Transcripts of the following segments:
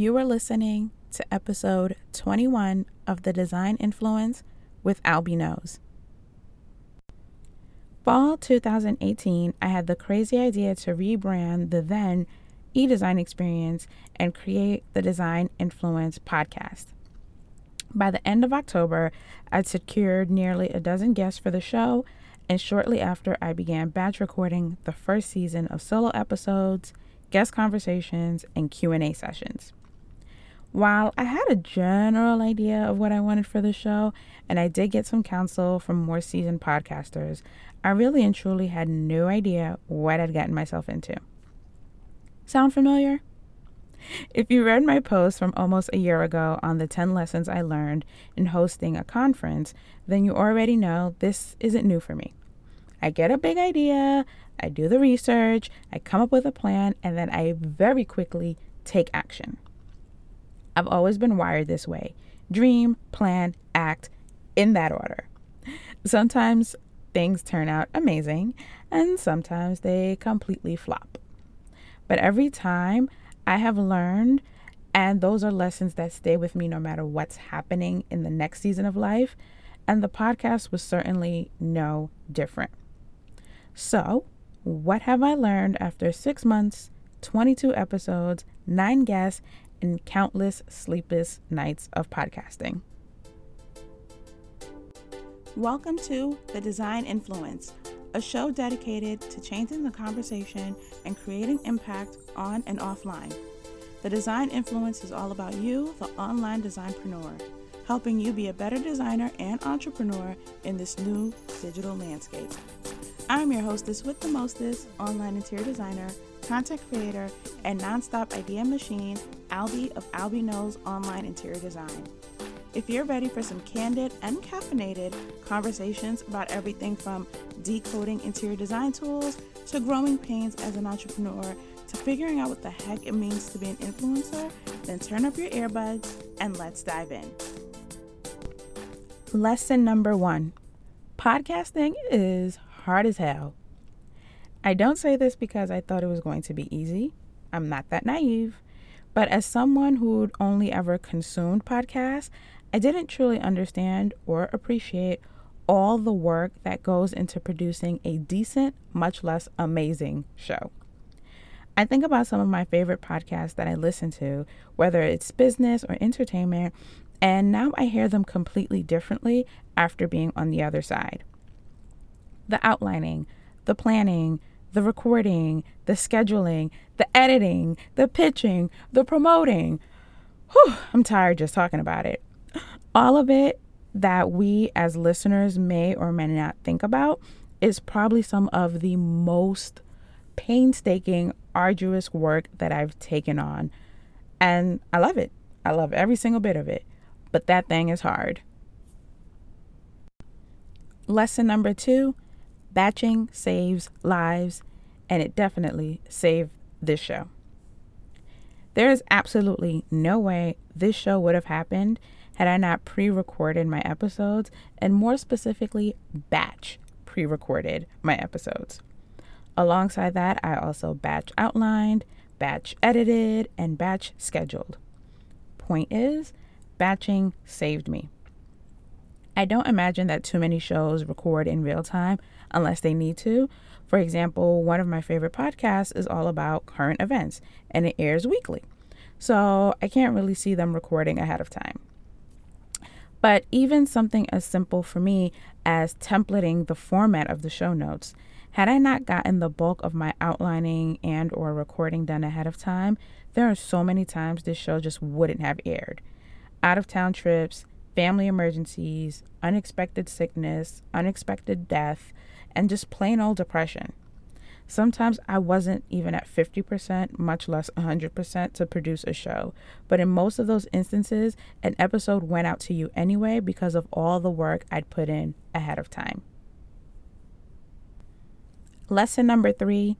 You are listening to episode 21 of the Design Influence with Albie Knows. Fall 2018, I had the crazy idea to rebrand the then e-design experience and create the Design Influence podcast. By the end of October, I'd secured nearly a dozen guests for the show, and shortly after, I began batch recording the first season of solo episodes, guest conversations, and Q&A sessions. While I had a general idea of what I wanted for the show, and I did get some counsel from more seasoned podcasters, I really and truly had no idea what I'd gotten myself into. Sound familiar? If you read my post from almost a year ago on the 10 lessons I learned in hosting a conference, then you already know this isn't new for me. I get a big idea, I do the research, I come up with a plan, and then I very quickly take action. I've always been wired this way dream, plan, act in that order. Sometimes things turn out amazing, and sometimes they completely flop. But every time I have learned, and those are lessons that stay with me no matter what's happening in the next season of life. And the podcast was certainly no different. So, what have I learned after six months, 22 episodes, nine guests, and countless sleepless nights of podcasting. Welcome to The Design Influence, a show dedicated to changing the conversation and creating impact on and offline. The Design Influence is all about you, the online designpreneur, helping you be a better designer and entrepreneur in this new digital landscape. I'm your hostess with the mostest, online interior designer, content creator, and nonstop idea machine, Albie of Albie Knows Online Interior Design. If you're ready for some candid and caffeinated conversations about everything from decoding interior design tools to growing pains as an entrepreneur to figuring out what the heck it means to be an influencer, then turn up your earbuds and let's dive in. Lesson number one podcasting is hard as hell. I don't say this because I thought it was going to be easy. I'm not that naive. But as someone who'd only ever consumed podcasts, I didn't truly understand or appreciate all the work that goes into producing a decent, much less amazing show. I think about some of my favorite podcasts that I listen to, whether it's business or entertainment, and now I hear them completely differently after being on the other side. The outlining, the planning, the recording, the scheduling, the editing, the pitching, the promoting. Whew, I'm tired just talking about it. All of it that we as listeners may or may not think about is probably some of the most painstaking, arduous work that I've taken on. And I love it. I love every single bit of it. But that thing is hard. Lesson number two Batching saves lives, and it definitely saved this show. There is absolutely no way this show would have happened had I not pre recorded my episodes, and more specifically, batch pre recorded my episodes. Alongside that, I also batch outlined, batch edited, and batch scheduled. Point is, batching saved me. I don't imagine that too many shows record in real time unless they need to. For example, one of my favorite podcasts is all about current events and it airs weekly. So I can't really see them recording ahead of time. But even something as simple for me as templating the format of the show notes, had I not gotten the bulk of my outlining and or recording done ahead of time, there are so many times this show just wouldn't have aired. Out of town trips, family emergencies, unexpected sickness, unexpected death, and just plain old depression. Sometimes I wasn't even at 50%, much less 100% to produce a show. But in most of those instances, an episode went out to you anyway because of all the work I'd put in ahead of time. Lesson number three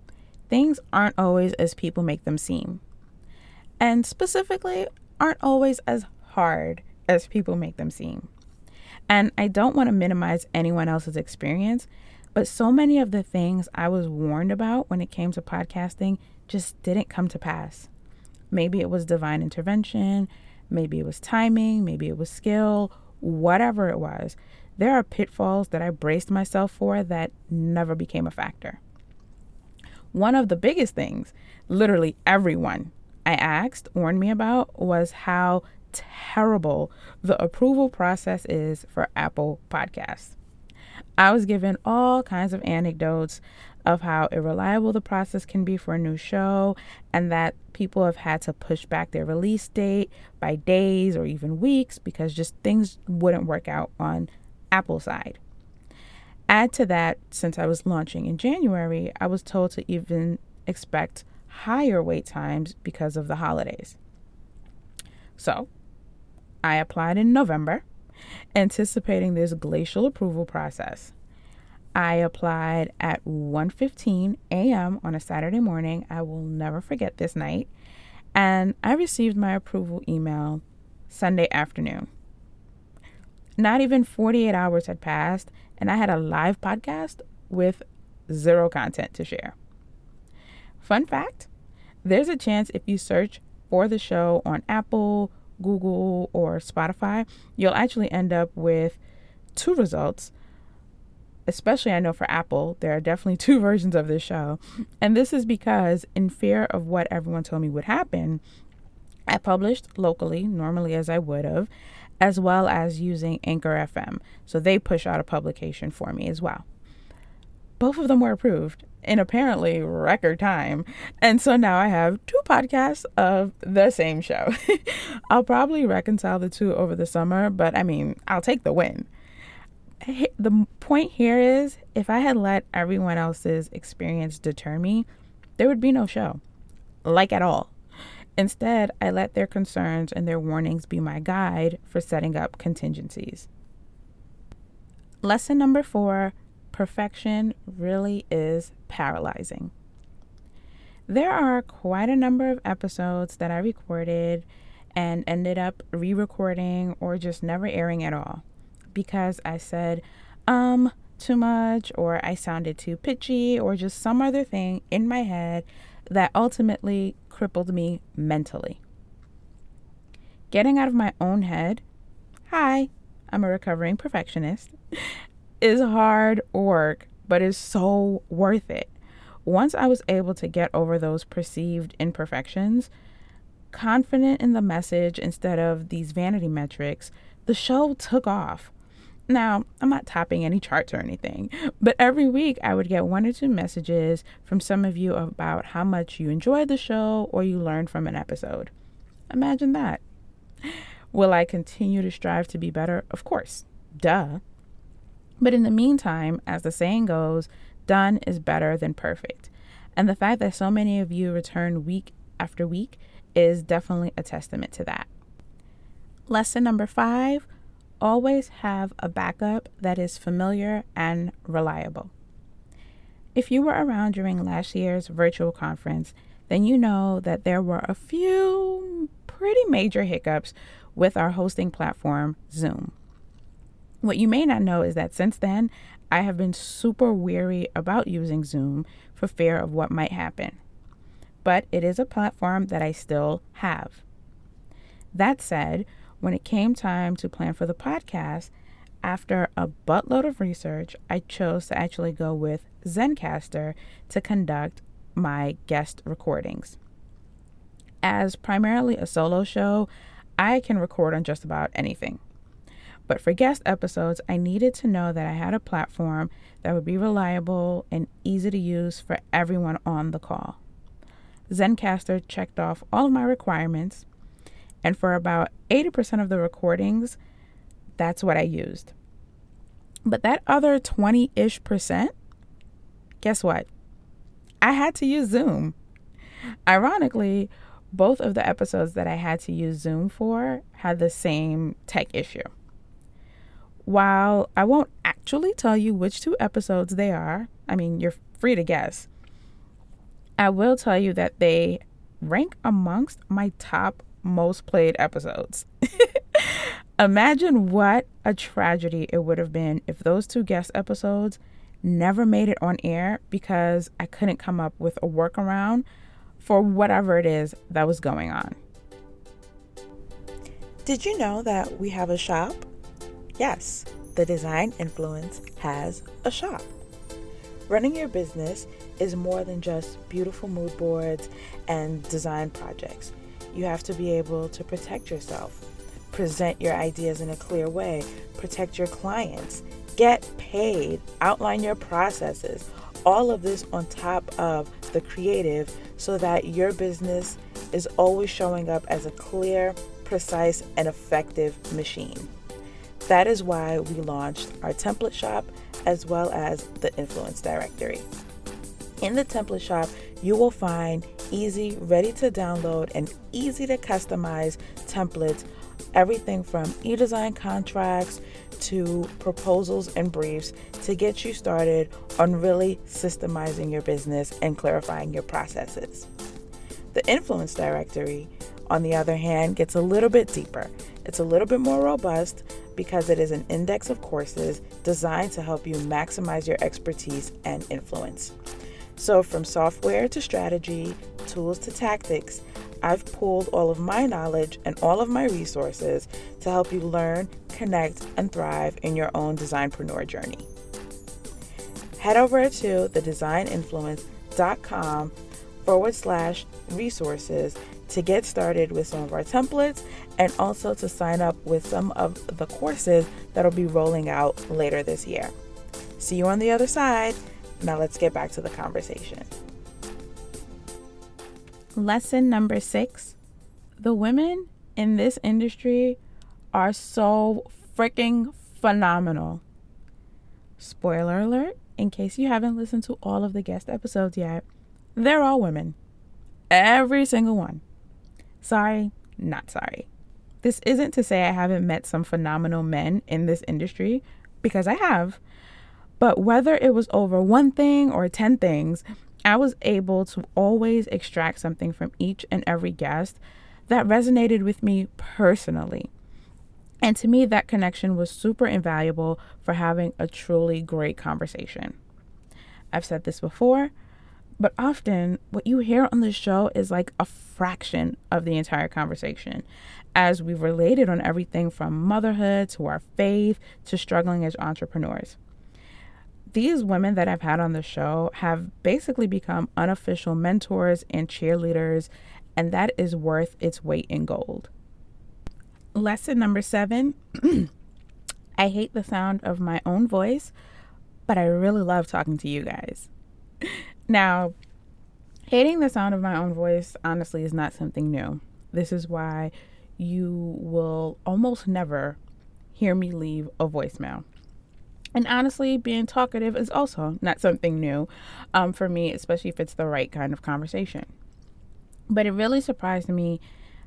things aren't always as people make them seem. And specifically, aren't always as hard as people make them seem. And I don't want to minimize anyone else's experience but so many of the things I was warned about when it came to podcasting just didn't come to pass. Maybe it was divine intervention, maybe it was timing, maybe it was skill, whatever it was. There are pitfalls that I braced myself for that never became a factor. One of the biggest things, literally everyone I asked warned me about was how terrible the approval process is for Apple Podcasts. I was given all kinds of anecdotes of how irreliable the process can be for a new show and that people have had to push back their release date by days or even weeks because just things wouldn't work out on Apple side. Add to that, since I was launching in January, I was told to even expect higher wait times because of the holidays. So, I applied in November, anticipating this glacial approval process. I applied at 1:15 a.m. on a Saturday morning. I will never forget this night. And I received my approval email Sunday afternoon. Not even 48 hours had passed, and I had a live podcast with zero content to share. Fun fact there's a chance if you search for the show on Apple, Google, or Spotify, you'll actually end up with two results. Especially, I know for Apple, there are definitely two versions of this show. And this is because, in fear of what everyone told me would happen, I published locally, normally as I would have, as well as using Anchor FM. So they push out a publication for me as well. Both of them were approved in apparently record time. And so now I have two podcasts of the same show. I'll probably reconcile the two over the summer, but I mean, I'll take the win. The point here is if I had let everyone else's experience deter me, there would be no show, like at all. Instead, I let their concerns and their warnings be my guide for setting up contingencies. Lesson number four perfection really is paralyzing. There are quite a number of episodes that I recorded and ended up re recording or just never airing at all because I said, um, too much, or I sounded too pitchy, or just some other thing in my head that ultimately crippled me mentally. Getting out of my own head, hi, I'm a recovering perfectionist, is hard work, but is so worth it. Once I was able to get over those perceived imperfections, confident in the message instead of these vanity metrics, the show took off. Now, I'm not topping any charts or anything, but every week I would get one or two messages from some of you about how much you enjoyed the show or you learned from an episode. Imagine that. Will I continue to strive to be better? Of course. Duh. But in the meantime, as the saying goes, done is better than perfect. And the fact that so many of you return week after week is definitely a testament to that. Lesson number five always have a backup that is familiar and reliable. If you were around during last year's virtual conference, then you know that there were a few pretty major hiccups with our hosting platform, Zoom. What you may not know is that since then, I have been super weary about using Zoom for fear of what might happen. But it is a platform that I still have. That said, when it came time to plan for the podcast, after a buttload of research, I chose to actually go with Zencastr to conduct my guest recordings. As primarily a solo show, I can record on just about anything. But for guest episodes, I needed to know that I had a platform that would be reliable and easy to use for everyone on the call. Zencastr checked off all of my requirements, and for about 80% of the recordings, that's what I used. But that other 20 ish percent, guess what? I had to use Zoom. Ironically, both of the episodes that I had to use Zoom for had the same tech issue. While I won't actually tell you which two episodes they are, I mean, you're free to guess. I will tell you that they rank amongst my top most played episodes. Imagine what a tragedy it would have been if those two guest episodes never made it on air because I couldn't come up with a workaround for whatever it is that was going on. Did you know that we have a shop? Yes, the Design Influence has a shop. Running your business is more than just beautiful mood boards and design projects. You have to be able to protect yourself, present your ideas in a clear way, protect your clients, get paid, outline your processes. All of this on top of the creative so that your business is always showing up as a clear, precise, and effective machine. That is why we launched our template shop as well as the influence directory. In the template shop, you will find easy, ready to download, and easy to customize templates. Everything from e design contracts to proposals and briefs to get you started on really systemizing your business and clarifying your processes. The influence directory, on the other hand, gets a little bit deeper. It's a little bit more robust because it is an index of courses designed to help you maximize your expertise and influence. So, from software to strategy, tools to tactics, I've pulled all of my knowledge and all of my resources to help you learn, connect, and thrive in your own designpreneur journey. Head over to thedesigninfluence.com forward slash resources to get started with some of our templates and also to sign up with some of the courses that'll be rolling out later this year. See you on the other side. Now let's get back to the conversation. Lesson number six the women in this industry are so freaking phenomenal. Spoiler alert, in case you haven't listened to all of the guest episodes yet, they're all women. Every single one. Sorry, not sorry. This isn't to say I haven't met some phenomenal men in this industry, because I have. But whether it was over one thing or 10 things, I was able to always extract something from each and every guest that resonated with me personally. And to me, that connection was super invaluable for having a truly great conversation. I've said this before, but often what you hear on the show is like a fraction of the entire conversation, as we've related on everything from motherhood to our faith to struggling as entrepreneurs these women that I've had on the show have basically become unofficial mentors and cheerleaders, and that is worth its weight in gold. Lesson number seven I hate the sound of my own voice, but I really love talking to you guys. Now, hating the sound of my own voice honestly is not something new. This is why you will almost never hear me leave a voicemail. And honestly, being talkative is also not something new um, for me, especially if it's the right kind of conversation. But it really surprised me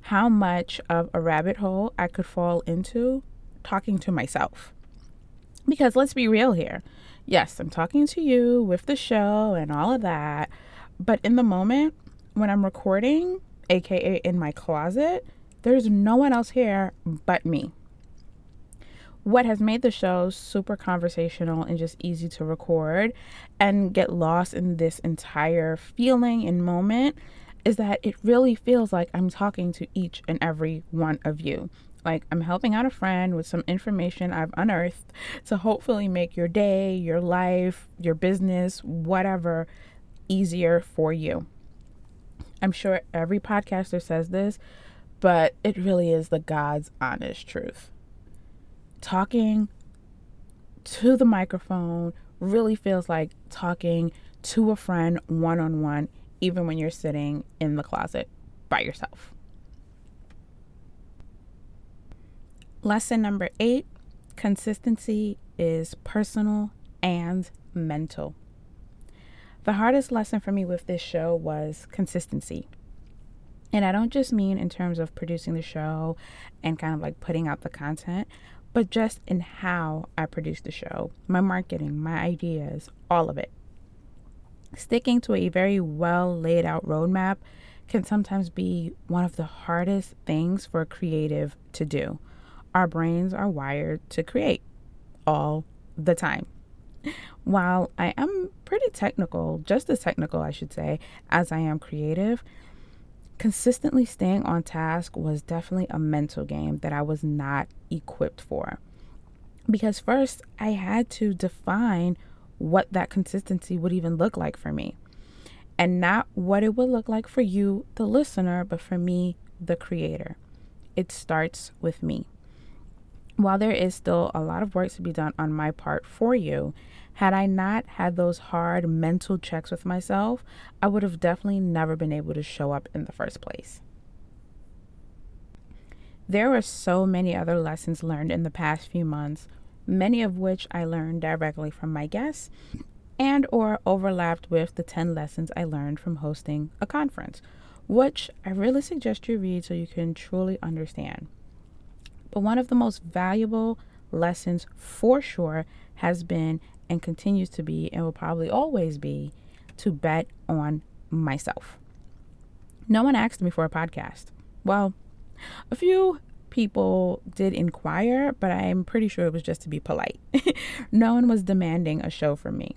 how much of a rabbit hole I could fall into talking to myself. Because let's be real here. Yes, I'm talking to you with the show and all of that. But in the moment when I'm recording, aka in my closet, there's no one else here but me what has made the show super conversational and just easy to record and get lost in this entire feeling and moment is that it really feels like I'm talking to each and every one of you. Like I'm helping out a friend with some information I've unearthed to hopefully make your day, your life, your business, whatever easier for you. I'm sure every podcaster says this, but it really is the God's honest truth talking to the microphone really feels like talking to a friend one on one, even when you're sitting in the closet by yourself. Lesson number eight consistency is personal and mental. The hardest lesson for me with this show was consistency. And I don't just mean in terms of producing the show and kind of like putting out the content, but just in how I produce the show, my marketing, my ideas, all of it. Sticking to a very well laid out roadmap can sometimes be one of the hardest things for a creative to do. Our brains are wired to create all the time. While I am pretty technical, just as technical, I should say, as I am creative, consistently staying on task was definitely a mental game that I was not equipped for. Because first, I had to define what that consistency would even look like for me. And not what it would look like for you, the listener, but for me, the creator. It starts with me. While there is still a lot of work to be done on my part for you, had I not had those hard mental checks with myself, I would have definitely never been able to show up in the first place. There were so many other lessons learned in the past few months, many of which I learned directly from my guests and or overlapped with the 10 lessons I learned from hosting a conference, which I really suggest you read so you can truly understand. But one of the most valuable lessons for sure has been and continues to be and will probably always be to bet on myself. No one asked me for a podcast. Well, a few people did inquire, but I'm pretty sure it was just to be polite. no one was demanding a show from me.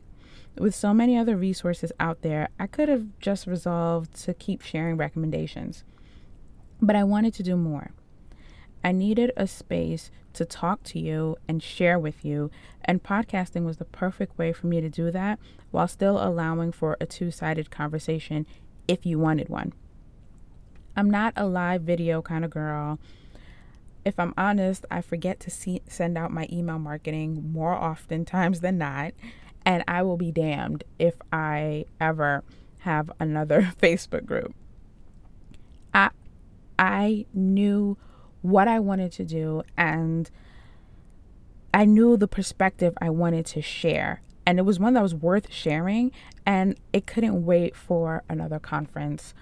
With so many other resources out there, I could have just resolved to keep sharing recommendations. But I wanted to do more. I needed a space to talk to you and share with you, and podcasting was the perfect way for me to do that while still allowing for a two sided conversation if you wanted one. I'm not a live video kind of girl. If I'm honest, I forget to see, send out my email marketing more often times than not, and I will be damned if I ever have another Facebook group. I I knew what I wanted to do and I knew the perspective I wanted to share. And it was one that was worth sharing and it couldn't wait for another conference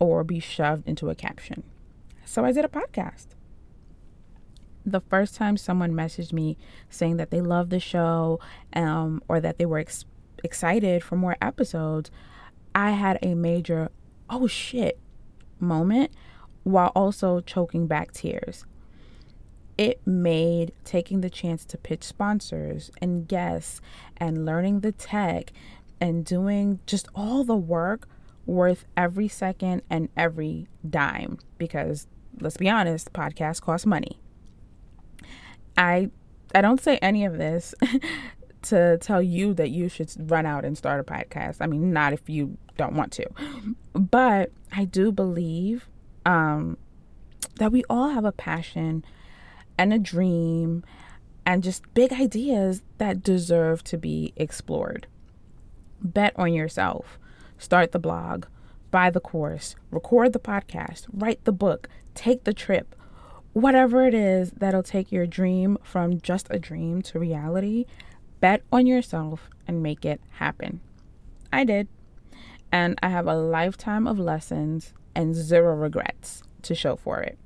or be shoved into a caption. So I did a podcast. The first time someone messaged me saying that they loved the show um, or that they were ex- excited for more episodes, I had a major, oh shit moment while also choking back tears. It made taking the chance to pitch sponsors and guests and learning the tech and doing just all the work worth every second and every dime because let's be honest, podcasts cost money. I I don't say any of this to tell you that you should run out and start a podcast. I mean, not if you don't want to. But I do believe um, that we all have a passion and a dream and just big ideas that deserve to be explored. Bet on yourself. Start the blog, buy the course, record the podcast, write the book, take the trip. Whatever it is that'll take your dream from just a dream to reality, bet on yourself and make it happen. I did. And I have a lifetime of lessons and zero regrets to show for it.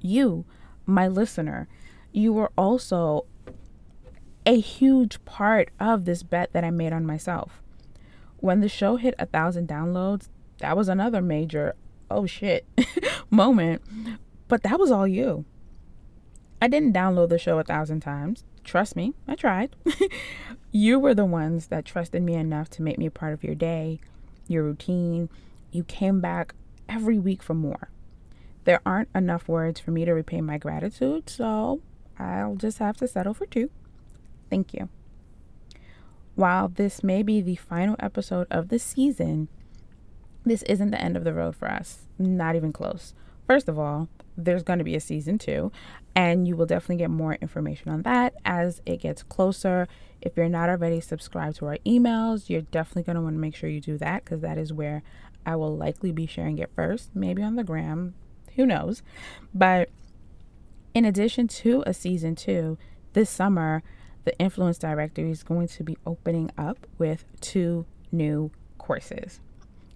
You, my listener, you were also a huge part of this bet that I made on myself. When the show hit a thousand downloads, that was another major oh shit moment, but that was all you. I didn't download the show a thousand times. Trust me, I tried. you were the ones that trusted me enough to make me a part of your day, your routine, you came back every week for more. There aren't enough words for me to repay my gratitude, so I'll just have to settle for two. Thank you. While this may be the final episode of the season, this isn't the end of the road for us. Not even close. First of all, there's going to be a season two, and you will definitely get more information on that as it gets closer. If you're not already subscribed to our emails, you're definitely going to want to make sure you do that because that is where I will likely be sharing it first, maybe on the gram, who knows. But in addition to a season two, this summer, the Influence Directory is going to be opening up with two new courses.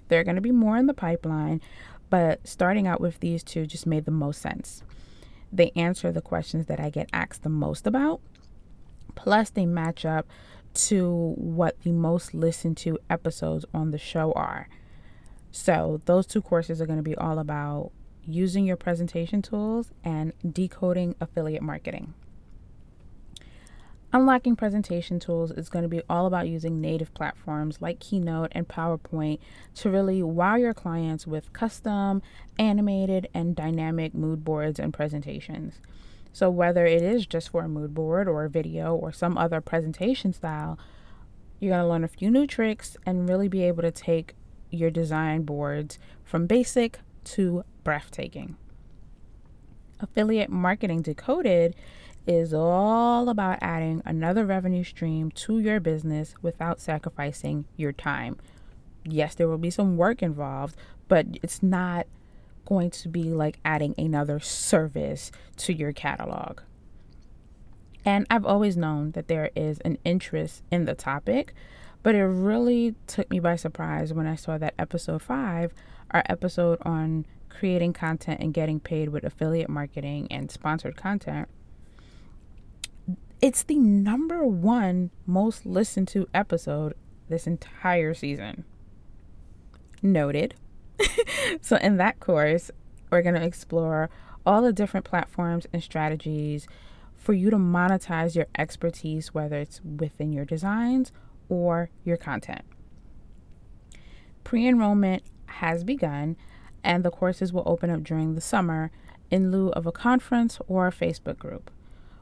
There are going to be more in the pipeline, but starting out with these two just made the most sense. They answer the questions that I get asked the most about, plus, they match up to what the most listened to episodes on the show are. So, those two courses are going to be all about using your presentation tools and decoding affiliate marketing. Unlocking presentation tools is going to be all about using native platforms like Keynote and PowerPoint to really wow your clients with custom, animated, and dynamic mood boards and presentations. So, whether it is just for a mood board or a video or some other presentation style, you're going to learn a few new tricks and really be able to take your design boards from basic to breathtaking. Affiliate Marketing Decoded is all about adding another revenue stream to your business without sacrificing your time. Yes, there will be some work involved, but it's not going to be like adding another service to your catalog. And I've always known that there is an interest in the topic, but it really took me by surprise when I saw that episode five, our episode on creating content and getting paid with affiliate marketing and sponsored content. It's the number one most listened to episode this entire season. Noted. so, in that course, we're going to explore all the different platforms and strategies for you to monetize your expertise, whether it's within your designs or your content. Pre enrollment has begun, and the courses will open up during the summer in lieu of a conference or a Facebook group.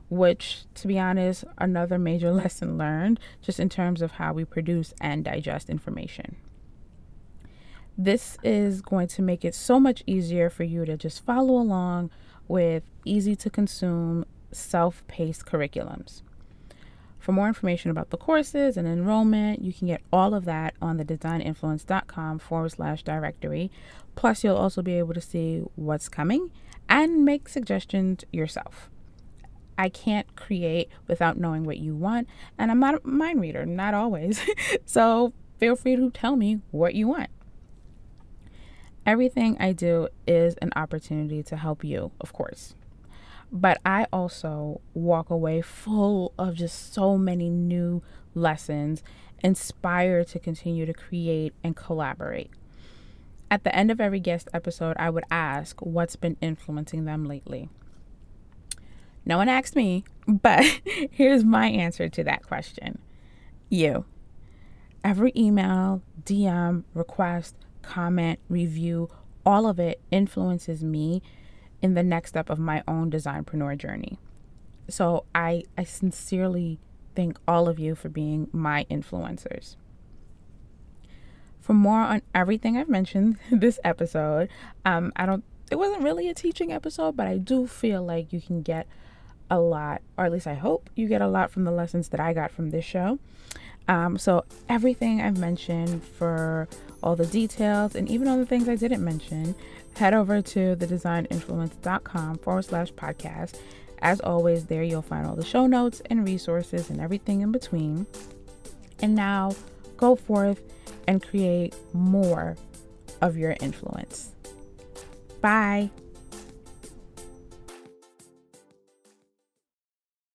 Which, to be honest, another major lesson learned just in terms of how we produce and digest information. This is going to make it so much easier for you to just follow along with easy to consume, self paced curriculums. For more information about the courses and enrollment, you can get all of that on the designinfluence.com forward slash directory. Plus, you'll also be able to see what's coming and make suggestions yourself. I can't create without knowing what you want, and I'm not a mind reader, not always. so feel free to tell me what you want. Everything I do is an opportunity to help you, of course. But I also walk away full of just so many new lessons, inspired to continue to create and collaborate. At the end of every guest episode, I would ask what's been influencing them lately. No one asked me, but here's my answer to that question you. Every email, DM, request, comment, review, all of it influences me in the next step of my own designpreneur journey. So I, I sincerely thank all of you for being my influencers. For more on everything I've mentioned this episode, um, I don't. It wasn't really a teaching episode, but I do feel like you can get a lot, or at least I hope you get a lot from the lessons that I got from this show. Um, so everything I've mentioned for all the details and even all the things I didn't mention, head over to thedesigninfluence.com forward slash podcast. As always, there you'll find all the show notes and resources and everything in between. And now go forth and create more of your influence. Bye.